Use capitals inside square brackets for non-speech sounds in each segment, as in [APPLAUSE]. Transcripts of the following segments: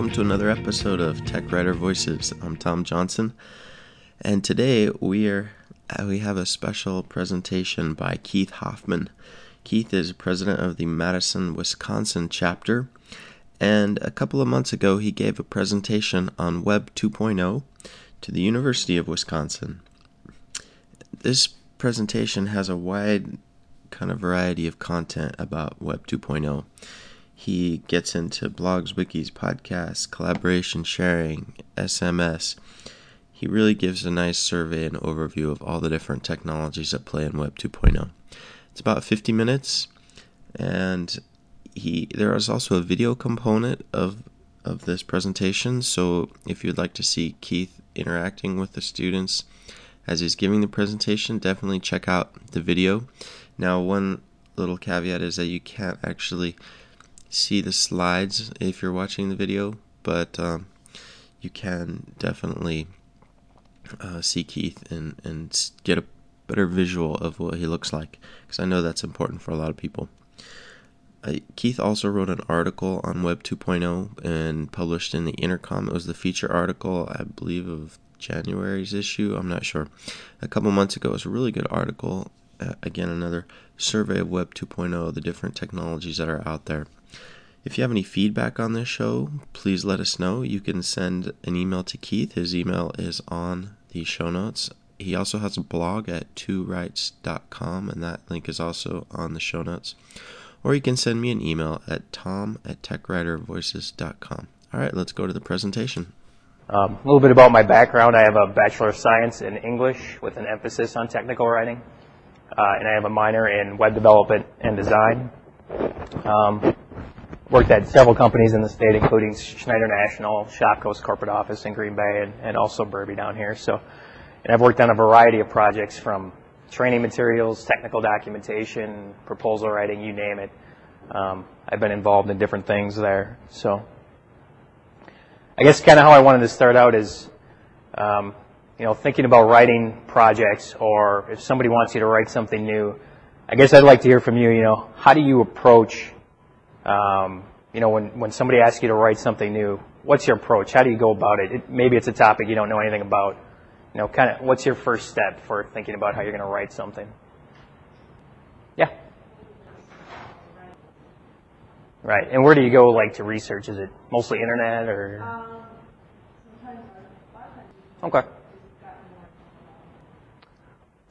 welcome to another episode of Tech Writer Voices. I'm Tom Johnson, and today we are uh, we have a special presentation by Keith Hoffman. Keith is president of the Madison, Wisconsin chapter, and a couple of months ago he gave a presentation on Web 2.0 to the University of Wisconsin. This presentation has a wide kind of variety of content about Web 2.0. He gets into blogs, wikis, podcasts, collaboration sharing, SMS. He really gives a nice survey and overview of all the different technologies that play in Web 2.0. It's about 50 minutes, and he there is also a video component of of this presentation. So if you'd like to see Keith interacting with the students as he's giving the presentation, definitely check out the video. Now, one little caveat is that you can't actually see the slides if you're watching the video, but um, you can definitely uh, see Keith and, and get a better visual of what he looks like because I know that's important for a lot of people. Uh, Keith also wrote an article on Web 2.0 and published in the Intercom. It was the feature article, I believe, of January's issue. I'm not sure. A couple months ago, it was a really good article. Uh, again, another survey of Web 2.0, the different technologies that are out there. If you have any feedback on this show, please let us know. You can send an email to Keith. His email is on the show notes. He also has a blog at tworights.com, and that link is also on the show notes. Or you can send me an email at tom at techwritervoices.com. All right, let's go to the presentation. Um, a little bit about my background. I have a Bachelor of Science in English with an emphasis on technical writing, uh, and I have a minor in web development and design. Um, worked at several companies in the state, including Schneider National, Shopko's corporate office in Green Bay, and, and also Berbee down here. So, and I've worked on a variety of projects from training materials, technical documentation, proposal writing, you name it. Um, I've been involved in different things there. So, I guess kind of how I wanted to start out is, um, you know, thinking about writing projects, or if somebody wants you to write something new. I guess I'd like to hear from you. You know, how do you approach um, you know, when, when somebody asks you to write something new, what's your approach? How do you go about it? it? Maybe it's a topic you don't know anything about. You know, kind of, what's your first step for thinking about how you're going to write something? Yeah. Right. And where do you go, like, to research? Is it mostly internet or? Um, okay.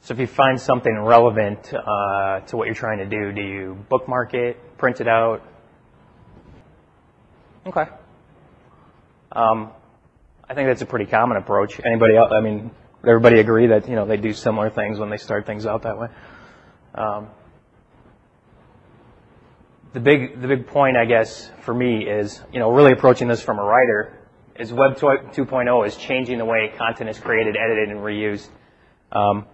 So if you find something relevant uh, to what you're trying to do, do you bookmark it, print it out? Okay. Um, I think that's a pretty common approach. Anybody else? I mean, everybody agree that you know they do similar things when they start things out that way. Um, the big the big point, I guess, for me is you know really approaching this from a writer is Web 2.0 is changing the way content is created, edited, and reused. Um,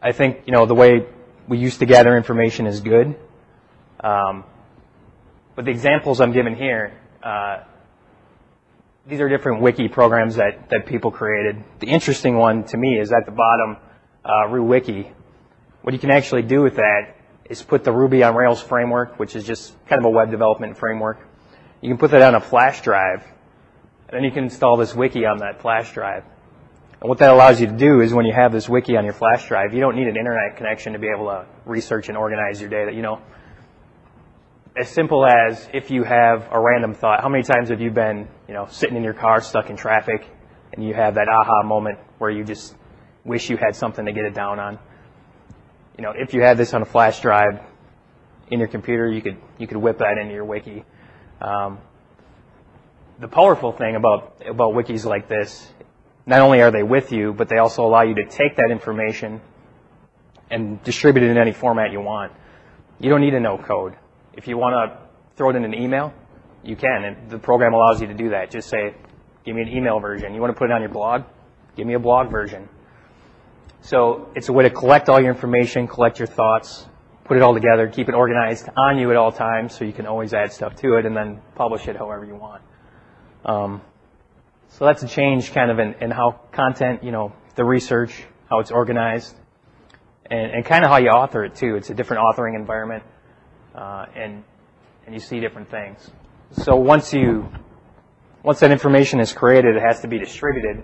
I think you know the way we used to gather information is good, um, but the examples I'm giving here, uh, these are different wiki programs that that people created. The interesting one to me is at the bottom, uh, RuWiki. What you can actually do with that is put the Ruby on Rails framework, which is just kind of a web development framework. You can put that on a flash drive, and then you can install this wiki on that flash drive. And what that allows you to do is when you have this wiki on your flash drive, you don't need an internet connection to be able to research and organize your data. You know, as simple as if you have a random thought, how many times have you been, you know, sitting in your car stuck in traffic and you have that aha moment where you just wish you had something to get it down on? You know, if you had this on a flash drive in your computer, you could you could whip that into your wiki. Um, the powerful thing about about wikis like this not only are they with you, but they also allow you to take that information and distribute it in any format you want. You don't need to know code. If you want to throw it in an email, you can, and the program allows you to do that. Just say, give me an email version. You want to put it on your blog? Give me a blog version. So it's a way to collect all your information, collect your thoughts, put it all together, keep it organized on you at all times so you can always add stuff to it and then publish it however you want. Um, so that's a change kind of in, in how content, you know, the research, how it's organized, and, and kind of how you author it too. It's a different authoring environment, uh, and and you see different things. So once you once that information is created, it has to be distributed.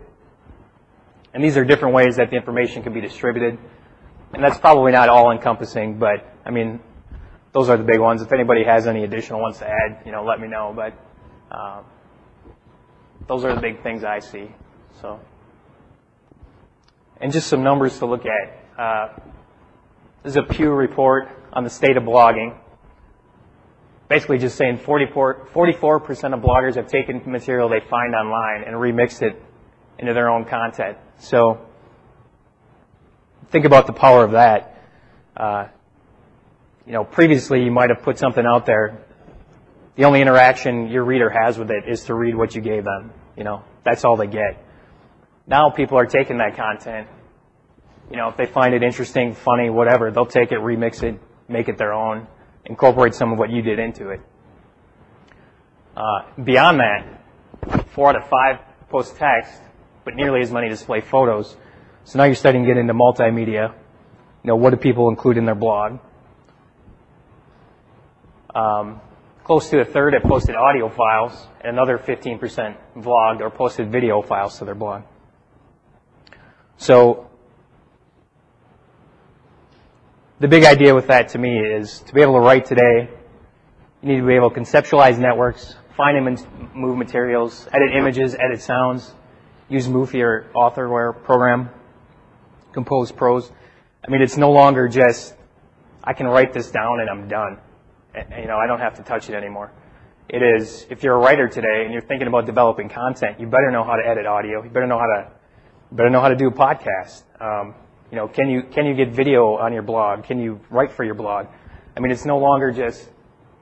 And these are different ways that the information can be distributed. And that's probably not all encompassing, but I mean, those are the big ones. If anybody has any additional ones to add, you know, let me know. But um, those are the big things I see. So, and just some numbers to look at. Uh, this is a Pew report on the state of blogging. Basically, just saying 44, 44% of bloggers have taken material they find online and remixed it into their own content. So, think about the power of that. Uh, you know, previously you might have put something out there. The only interaction your reader has with it is to read what you gave them. You know, that's all they get. Now people are taking that content. You know, if they find it interesting, funny, whatever, they'll take it, remix it, make it their own, incorporate some of what you did into it. Uh, beyond that, four out of five post text, but nearly as many display photos. So now you're starting to get into multimedia. You know, what do people include in their blog? Um, close to a third have posted audio files, and another 15% vlogged or posted video files to their blog. So the big idea with that to me is to be able to write today, you need to be able to conceptualize networks, find and move materials, edit images, edit sounds, use Moufy or Authorware program, compose prose. I mean, it's no longer just, I can write this down and I'm done. You know, I don't have to touch it anymore. It is, if you're a writer today and you're thinking about developing content, you better know how to edit audio. You better know how to, better know how to do a podcast. Um, you know, can you, can you get video on your blog? Can you write for your blog? I mean, it's no longer just,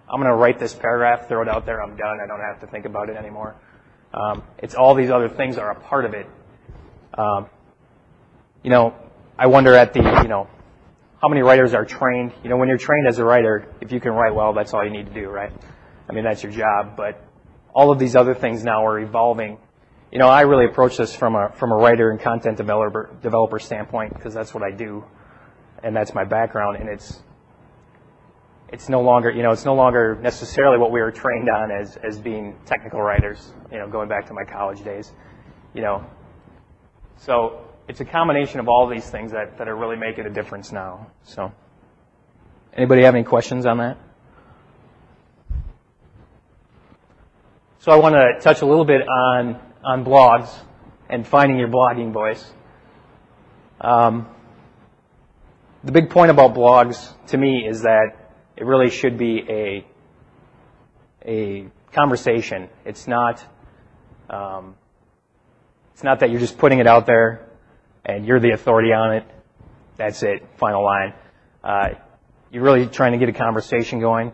I'm going to write this paragraph, throw it out there, I'm done. I don't have to think about it anymore. Um, it's all these other things are a part of it. Um, you know, I wonder at the, you know, how many writers are trained. You know, when you're trained as a writer, if you can write well, that's all you need to do, right? I mean, that's your job. But all of these other things now are evolving. You know, I really approach this from a from a writer and content developer developer standpoint because that's what I do, and that's my background. And it's it's no longer, you know, it's no longer necessarily what we were trained on as as being technical writers. You know, going back to my college days. You know, so it's a combination of all these things that, that are really making a difference now. So, anybody have any questions on that? So I want to touch a little bit on on blogs and finding your blogging voice. Um, the big point about blogs to me is that it really should be a a conversation. It's not um, it's not that you're just putting it out there and you're the authority on it. That's it. Final line. Uh, you're really trying to get a conversation going.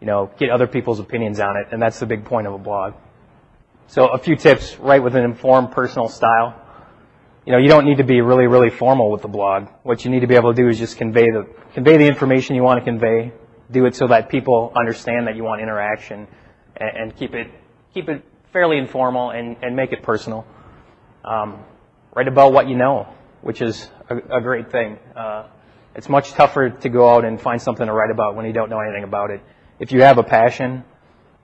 You know, get other people's opinions on it, and that's the big point of a blog. So a few tips. Write with an informed, personal style. You know, you don't need to be really, really formal with the blog. What you need to be able to do is just convey the convey the information you want to convey. Do it so that people understand that you want interaction, and, and keep it keep it fairly informal and, and make it personal. Um, write about what you know, which is a, a great thing. Uh, it's much tougher to go out and find something to write about when you don't know anything about it. If you have a passion,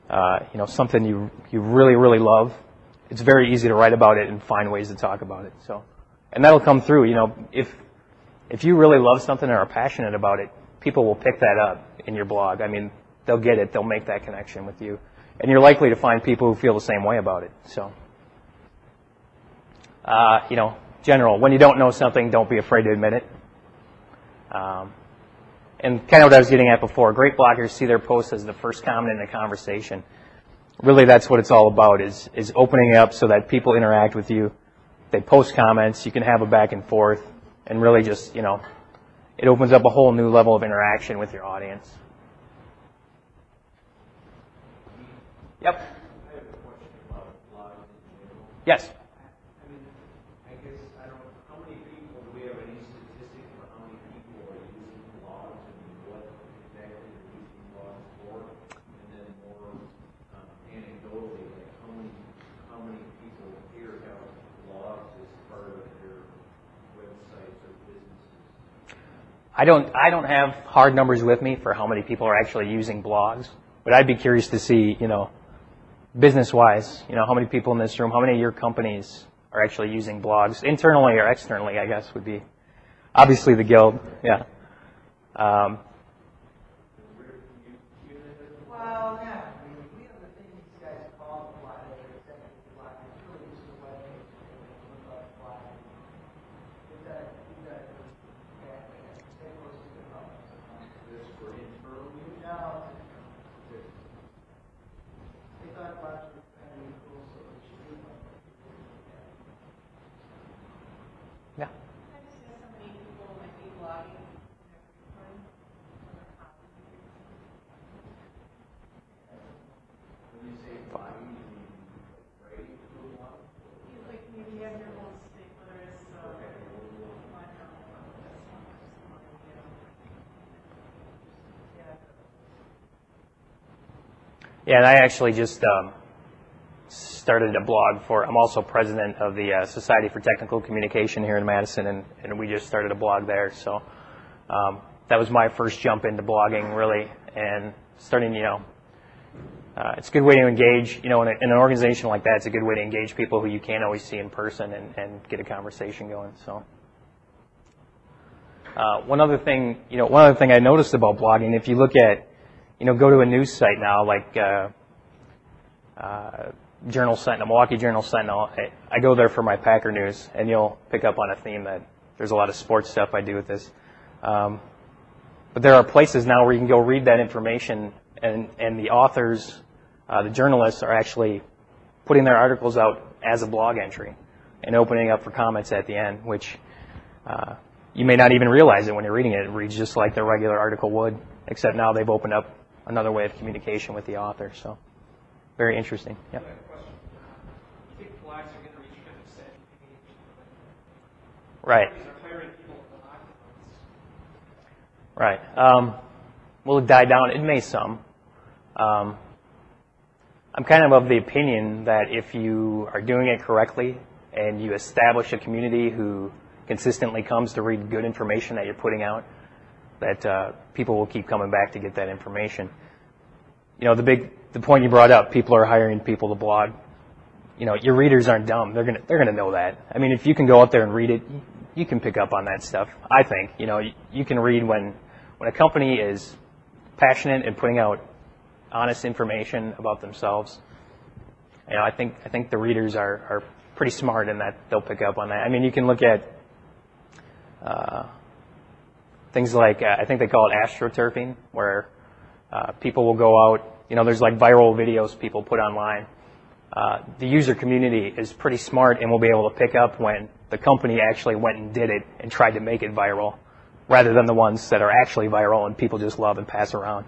uh, you know, something you you really really love, it's very easy to write about it and find ways to talk about it. So, and that'll come through. You know, if if you really love something or are passionate about it, people will pick that up in your blog. I mean, they'll get it. They'll make that connection with you, and you're likely to find people who feel the same way about it. So uh, you know, general. When you don't know something, don't be afraid to admit it. Um, and kind of what I was getting at before, great bloggers see their posts as the first comment in a conversation. Really, that's what it's all about: is is opening it up so that people interact with you. They post comments. You can have a back and forth, and really just you know, it opens up a whole new level of interaction with your audience. Yep. Yes. I don't, I don't have hard numbers with me for how many people are actually using blogs, but I'd be curious to see, you know, business-wise, you know, how many people in this room, how many of your companies are actually using blogs, internally or externally, I guess would be obviously the guild, yeah. Um, Well, yeah, I mean, we have the thing these guys call the flag, the technical flag, it's really just a web page, that look like flag. We've got, we've got, yeah, stay close to the public. This for internal use? No. They thought blogs were kind of cool, so it should be one. yeah. I just know so many people might be blogging and they're recording on their computer. You like maybe have your own state, whether it's, uh, like, um, Yeah, and I actually just um, started a blog for. I'm also president of the uh, Society for Technical Communication here in Madison, and, and we just started a blog there. So um, that was my first jump into blogging, really, and starting. You know, uh, it's a good way to engage. You know, in, a, in an organization like that, it's a good way to engage people who you can't always see in person and, and get a conversation going. So. Uh, one other thing, you know, one other thing I noticed about blogging, if you look at, you know, go to a news site now, like uh, uh, Journal Sentinel, Milwaukee Journal Sentinel. I, I go there for my Packer news, and you'll pick up on a theme that there's a lot of sports stuff I do with this. Um, but there are places now where you can go read that information, and and the authors, uh, the journalists, are actually putting their articles out as a blog entry and opening up for comments at the end, which uh, you may not even realize it when you're reading it. It reads just like the regular article would, except now they've opened up another way of communication with the author. So, very interesting. Yeah. I have a question. You think flags are going to reach kind of set age? Right. Companies are hiring people with occupants. Right. Um, will it die down? It may some. Um, I'm kind of of the opinion that if you are doing it correctly and you establish a community who consistently comes to read good information that you're putting out, that uh, people will keep coming back to get that information. You know, the big the point you brought up, people are hiring people to blog. You know, your readers aren't dumb. They're gonna they're gonna know that. I mean, if you can go out there and read it, you can pick up on that stuff. I think. You know, you, you can read when when a company is passionate and putting out honest information about themselves. You know, I think I think the readers are are pretty smart in that they'll pick up on that. I mean, you can look at uh, things like uh, I think they call it astroturfing, where uh, people will go out. You know, there's like viral videos people put online. Uh, the user community is pretty smart and will be able to pick up when the company actually went and did it and tried to make it viral, rather than the ones that are actually viral and people just love and pass around.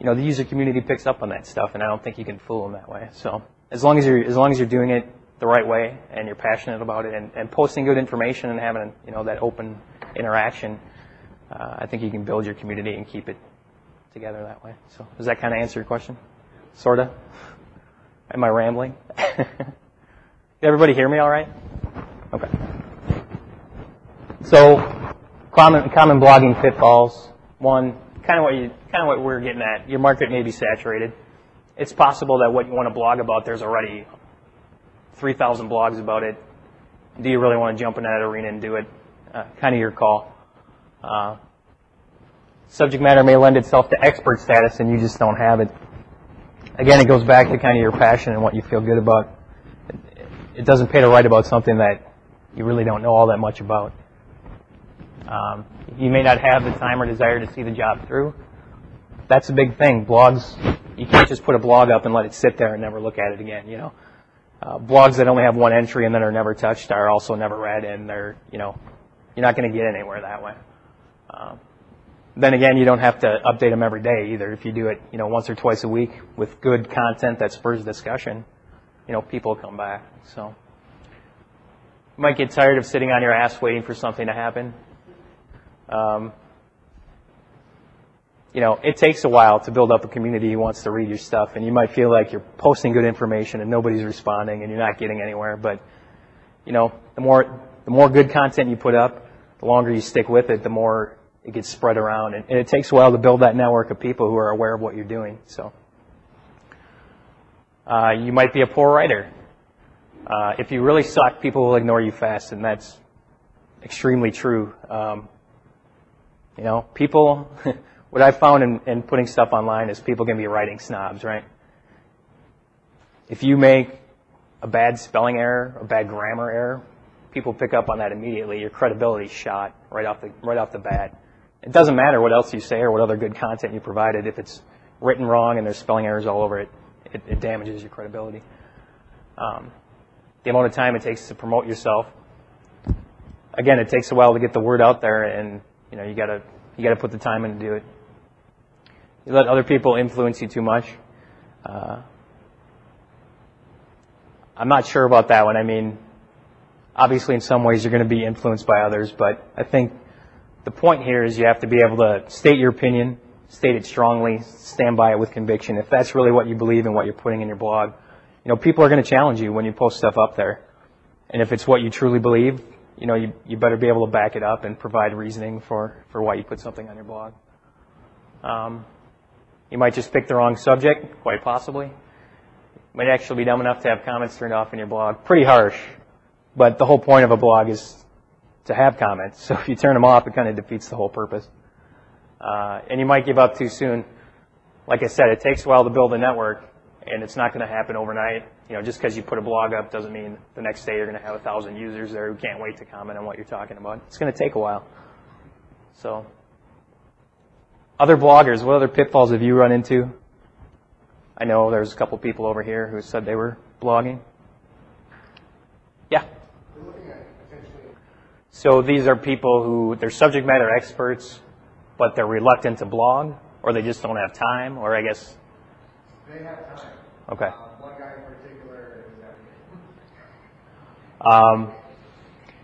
You know, the user community picks up on that stuff, and I don't think you can fool them that way. So, as long as you're as long as you're doing it the right way and you're passionate about it and, and posting good information and having you know that open interaction, uh, I think you can build your community and keep it together that way. So does that kind of answer your question? Sorta. Am I rambling? [LAUGHS] Everybody hear me all right? Okay. So common common blogging pitfalls. One, kind of what you kind of what we're getting at. Your market may be saturated. It's possible that what you want to blog about, there's already 3,000 blogs about it. Do you really want to jump in that arena and do it? Uh, kind of your call. Uh, subject matter may lend itself to expert status and you just don't have it. Again, it goes back to kind of your passion and what you feel good about. It, doesn't pay to write about something that you really don't know all that much about. Um, you may not have the time or desire to see the job through. That's a big thing. Blogs, you can't just put a blog up and let it sit there and never look at it again, you know. Uh, blogs that only have one entry and then are never touched are also never read and they're, you know, you're not going to get anywhere that way. Um, then again, you don't have to update them every day either. If you do it, you know, once or twice a week with good content that spurs discussion, you know, people come back. So, you might get tired of sitting on your ass waiting for something to happen. Um, you know, it takes a while to build up a community who wants to read your stuff, and you might feel like you're posting good information and nobody's responding and you're not getting anywhere. But, you know, the more the more good content you put up, the longer you stick with it, the more it gets spread around, and, and it takes a while to build that network of people who are aware of what you're doing. So, Uh, you might be a poor writer. Uh, if you really suck, people will ignore you fast, and that's extremely true. Um, you know, people, [LAUGHS] what I've found in, in putting stuff online is people can be writing snobs, right? If you make a bad spelling error, a bad grammar error, people pick up on that immediately. Your credibility's shot right off the right off the bat. It doesn't matter what else you say or what other good content you provided. If it's written wrong and there's spelling errors all over it, it, it damages your credibility. Um, the amount of time it takes to promote yourself. Again, it takes a while to get the word out there, and you know you gotta you gotta put the time in to do it. You let other people influence you too much. Uh, I'm not sure about that one. I mean, obviously, in some ways, you're going to be influenced by others, but I think the point here is you have to be able to state your opinion, state it strongly, stand by it with conviction. If that's really what you believe and what you're putting in your blog, you know, people are going to challenge you when you post stuff up there. And if it's what you truly believe, you know, you, you better be able to back it up and provide reasoning for, for why you put something on your blog. Um, you might just pick the wrong subject, quite possibly. You might actually be dumb enough to have comments turned off in your blog. Pretty harsh. But the whole point of a blog is to have comments. So if you turn them off, it kind of defeats the whole purpose. Uh, and you might give up too soon. Like I said, it takes a while to build a network, and it's not going to happen overnight. You know, just because you put a blog up doesn't mean the next day you're going to have a thousand users there who can't wait to comment on what you're talking about. It's going to take a while. So, other bloggers, what other pitfalls have you run into? I know there's a couple people over here who said they were blogging. So these are people who they're subject matter experts, but they're reluctant to blog, or they just don't have time, or I guess. They have time. Okay. Uh, one guy in particular is. [LAUGHS] Um,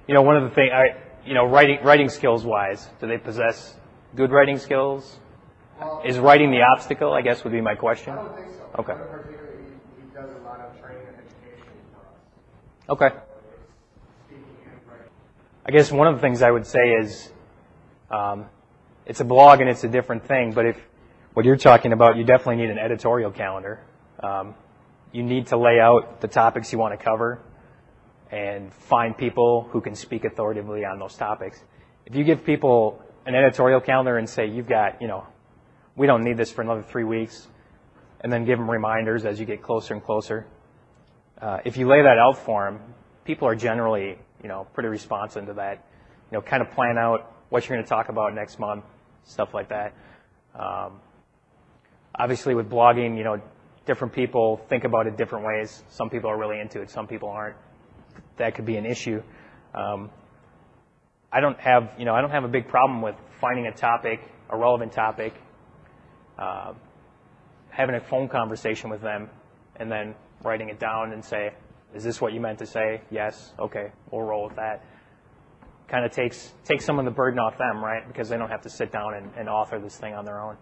you know, one of the things, I, you know, writing writing skills wise, do they possess good writing skills? Well, Is writing the obstacle? I guess would be my question. I don't think so. Okay. One in particular, he, he does a lot of training and education for us. Okay. Speaking and writing. I guess one of the things I would say is, um, it's a blog and it's a different thing. But if what you're talking about, you definitely need an editorial calendar. Um, you need to lay out the topics you want to cover and find people who can speak authoritatively on those topics. If you give people an editorial calendar and say you've got, you know, we don't need this for another three weeks, and then give them reminders as you get closer and closer. Uh, if you lay that out for them, people are generally, you know, pretty responsive to that. You know, kind of plan out what you're going to talk about next month, stuff like that. Um, obviously, with blogging, you know, different people think about it different ways. Some people are really into it, some people aren't. That could be an issue. Um, I don't have, you know, I don't have a big problem with finding a topic, a relevant topic, uh, having a phone conversation with them, and then writing it down and say, "Is this what you meant to say?" Yes. Okay, we'll roll with that. Kind of takes takes some of the burden off them, right? Because they don't have to sit down and, and author this thing on their own.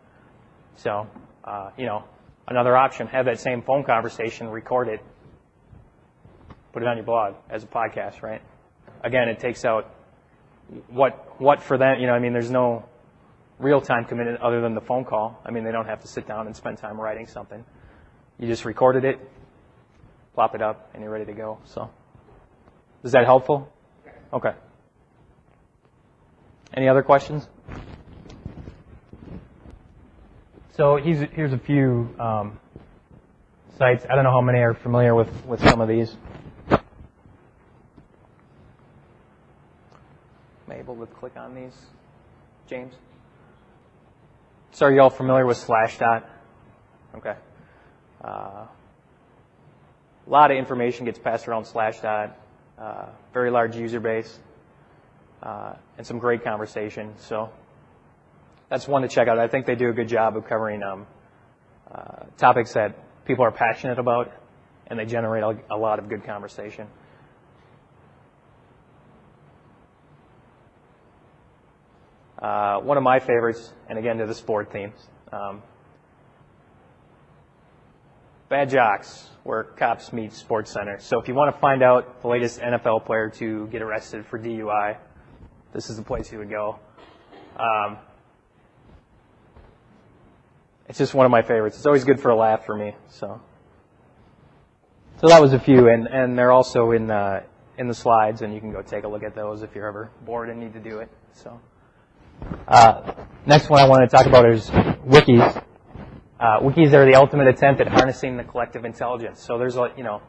So, uh, you know, another option: have that same phone conversation, record it, put it on your blog as a podcast, right? Again, it takes out what what for them. You know, I mean, there's no real time commitment other than the phone call. I mean, they don't have to sit down and spend time writing something. You just recorded it, plop it up, and you're ready to go. So, is that helpful? Okay. Any other questions? So here's here's a few um, sites. I don't know how many are familiar with with some of these. Am I able to click on these, James? So are you all familiar with Slashdot? Okay. Uh, a lot of information gets passed around Slashdot. Uh, very large user base, uh, and some great conversation. So that's one to check out. I think they do a good job of covering um, uh, topics that people are passionate about, and they generate a, a lot of good conversation. Uh, one of my favorites, and again to the sport themes, um, Bad Jocks, where cops meet Sports Center. So if you want to find out the latest NFL player to get arrested for DUI, this is the place you would go. Um, it's just one of my favorites. It's always good for a laugh for me. So So that was a few, and, and they're also in uh, in the slides, and you can go take a look at those if you're ever bored and need to do it. So, uh, next one I want to talk about is wikis. Uh, wikis are the ultimate attempt at harnessing the collective intelligence. So there's a you know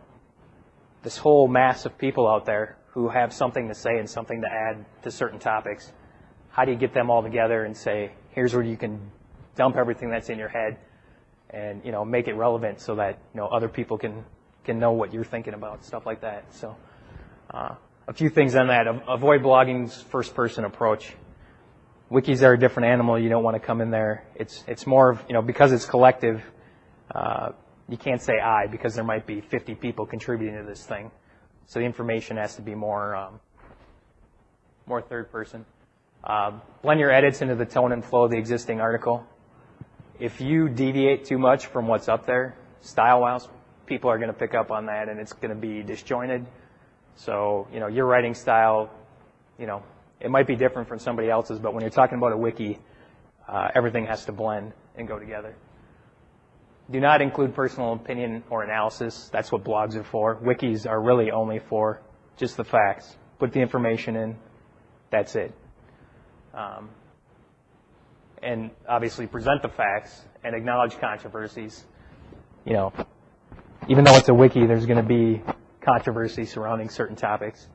this whole mass of people out there who have something to say and something to add to certain topics. How do you get them all together and say, here's where you can dump everything that's in your head and you know make it relevant so that you know other people can can know what you're thinking about stuff like that. So uh, a few things on that. Avoid blogging's first person approach. Wikis are a different animal. You don't want to come in there. It's it's more of you know because it's collective. Uh, you can't say I because there might be 50 people contributing to this thing. So the information has to be more um, more third person. Uh, blend your edits into the tone and flow of the existing article. If you deviate too much from what's up there, style-wise, people are going to pick up on that, and it's going to be disjointed. So, you know, your writing style, you know, it might be different from somebody else's, but when you're talking about a wiki, uh, everything has to blend and go together. Do not include personal opinion or analysis. That's what blogs are for. Wikis are really only for just the facts. Put the information in. That's it. Um, and obviously present the facts and acknowledge controversies. You know, even though it's a wiki, there's going to be controversy surrounding certain topics.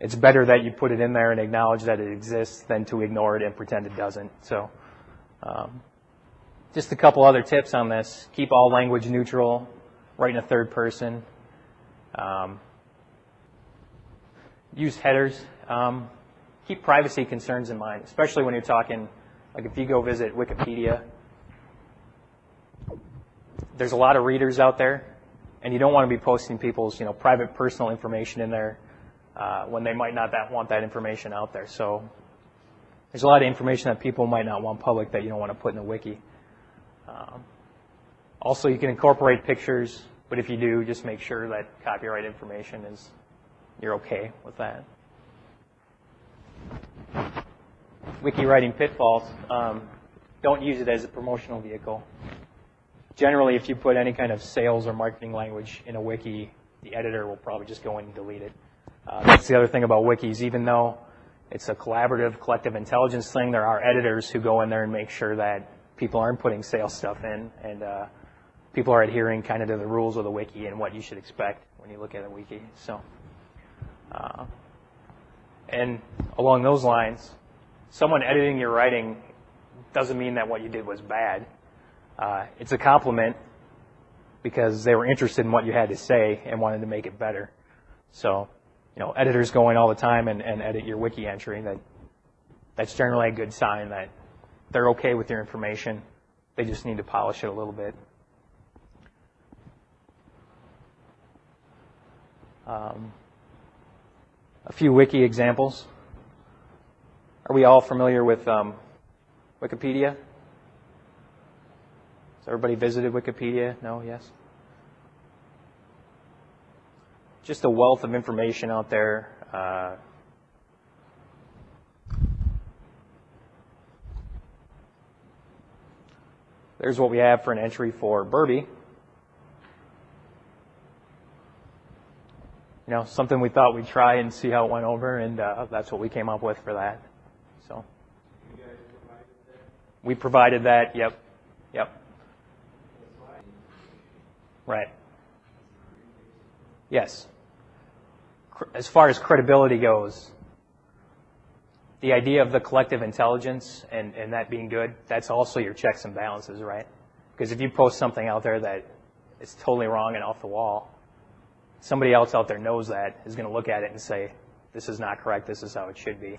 It's better that you put it in there and acknowledge that it exists than to ignore it and pretend it doesn't. So, um, just a couple other tips on this. Keep all language neutral. Write in a third person. Um, use headers. Um, keep privacy concerns in mind, especially when you're talking, like if you go visit Wikipedia, there's a lot of readers out there, and you don't want to be posting people's, you know, private personal information in there uh, when they might not that want that information out there. So there's a lot of information that people might not want public that you don't want to put in a wiki. Um, also, you can incorporate pictures, but if you do, just make sure that copyright information is you're okay with that. Wiki writing pitfalls. Um, don't use it as a promotional vehicle. Generally, if you put any kind of sales or marketing language in a wiki, the editor will probably just go in and delete it. Uh, that's the other thing about wikis. Even though it's a collaborative, collective intelligence thing, there are editors who go in there and make sure that people aren't putting sales stuff in and uh, people are adhering kind of to the rules of the wiki and what you should expect when you look at a wiki. So, uh, and along those lines, someone editing your writing doesn't mean that what you did was bad. Uh, it's a compliment because they were interested in what you had to say and wanted to make it better. So, know, editors go in all the time and, and edit your wiki entry. That that's generally a good sign that they're okay with your information. They just need to polish it a little bit. Um, a few wiki examples. Are we all familiar with um, Wikipedia? Has everybody visited Wikipedia? No? Yes? Just a wealth of information out there. Uh, there's what we have for an entry for Berbee. You know, something we thought we'd try and see how it went over, and uh, that's what we came up with for that. So. We provided that. Yep. Yep. Right. Yes. As far as credibility goes, the idea of the collective intelligence and, and that being good, that's also your checks and balances, right? Because if you post something out there that is totally wrong and off the wall, somebody else out there knows that, is going to look at it and say, this is not correct, this is how it should be.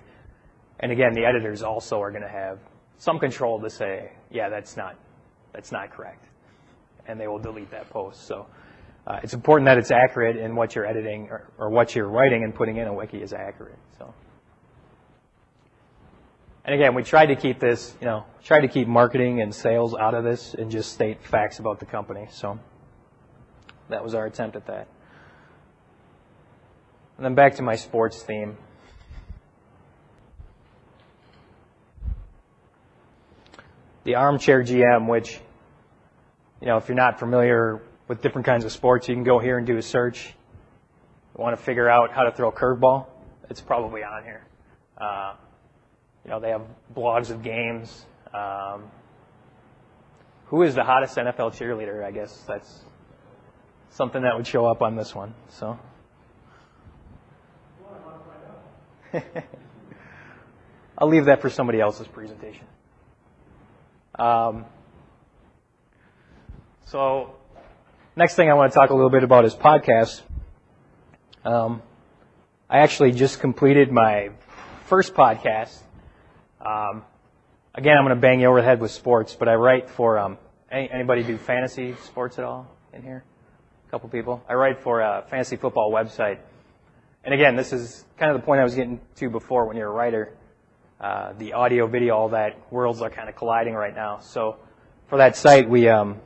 And again, the editors also are going to have some control to say, yeah, that's not, that's not correct and they will delete that post. So uh, it's important that it's accurate in what you're editing or, or, what you're writing and putting in a wiki is accurate. So. And again, we tried to keep this, you know, try to keep marketing and sales out of this and just state facts about the company. So that was our attempt at that. And then back to my sports theme. The armchair GM, which you know, if you're not familiar with different kinds of sports. You can go here and do a search. You want to figure out how to throw a curveball? It's probably on here. Uh, you know, they have blogs of games. Um, who is the hottest NFL cheerleader? I guess that's something that would show up on this one. So. [LAUGHS] I'll leave that for somebody else's presentation. Um, so, next thing I want to talk a little bit about is podcasts. Um, I actually just completed my first podcast. Um, again, I'm going to bang you over the head with sports, but I write for um, any, anybody do fantasy sports at all in here? A couple people. I write for a fantasy football website. And again, this is kind of the point I was getting to before when you're a writer. Uh, the audio, video, all that worlds are kind of colliding right now. So for that site, we um,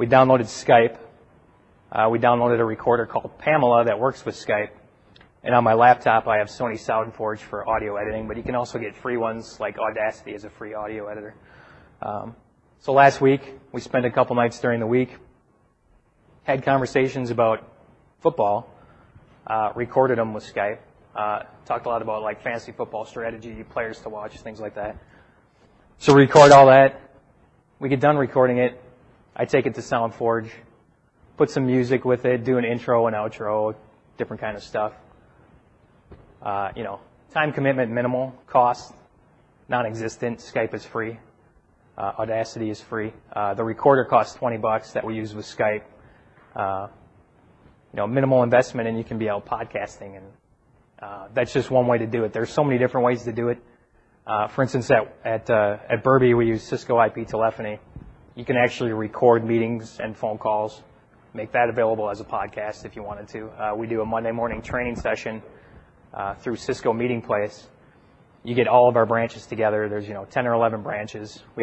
we downloaded Skype. Uh, we downloaded a recorder called Pamela that works with Skype. And on my laptop, I have Sony SoundForge for audio editing, but you can also get free ones like Audacity as a free audio editor. Um, so last week, we spent a couple nights during the week, had conversations about football, uh, recorded them with Skype, uh, talked a lot about like fantasy football strategy, players to watch, things like that. So we record all that. We get done recording it. I take it to SoundForge, put some music with it, do an intro and outro, different kind of stuff. Uh, you know, time commitment minimal, cost non-existent. Skype is free. Uh, Audacity is free. Uh, the recorder costs 20 bucks that we use with Skype. Uh, you know, minimal investment and you can be out podcasting and uh, that's just one way to do it. There's so many different ways to do it. Uh, for instance, at at, at Berbee, we use Cisco IP telephony. You can actually record meetings and phone calls, make that available as a podcast if you wanted to. Uh, we do a Monday morning training session uh, through Cisco Meeting Place. You get all of our branches together. There's you know 10 or 11 branches. We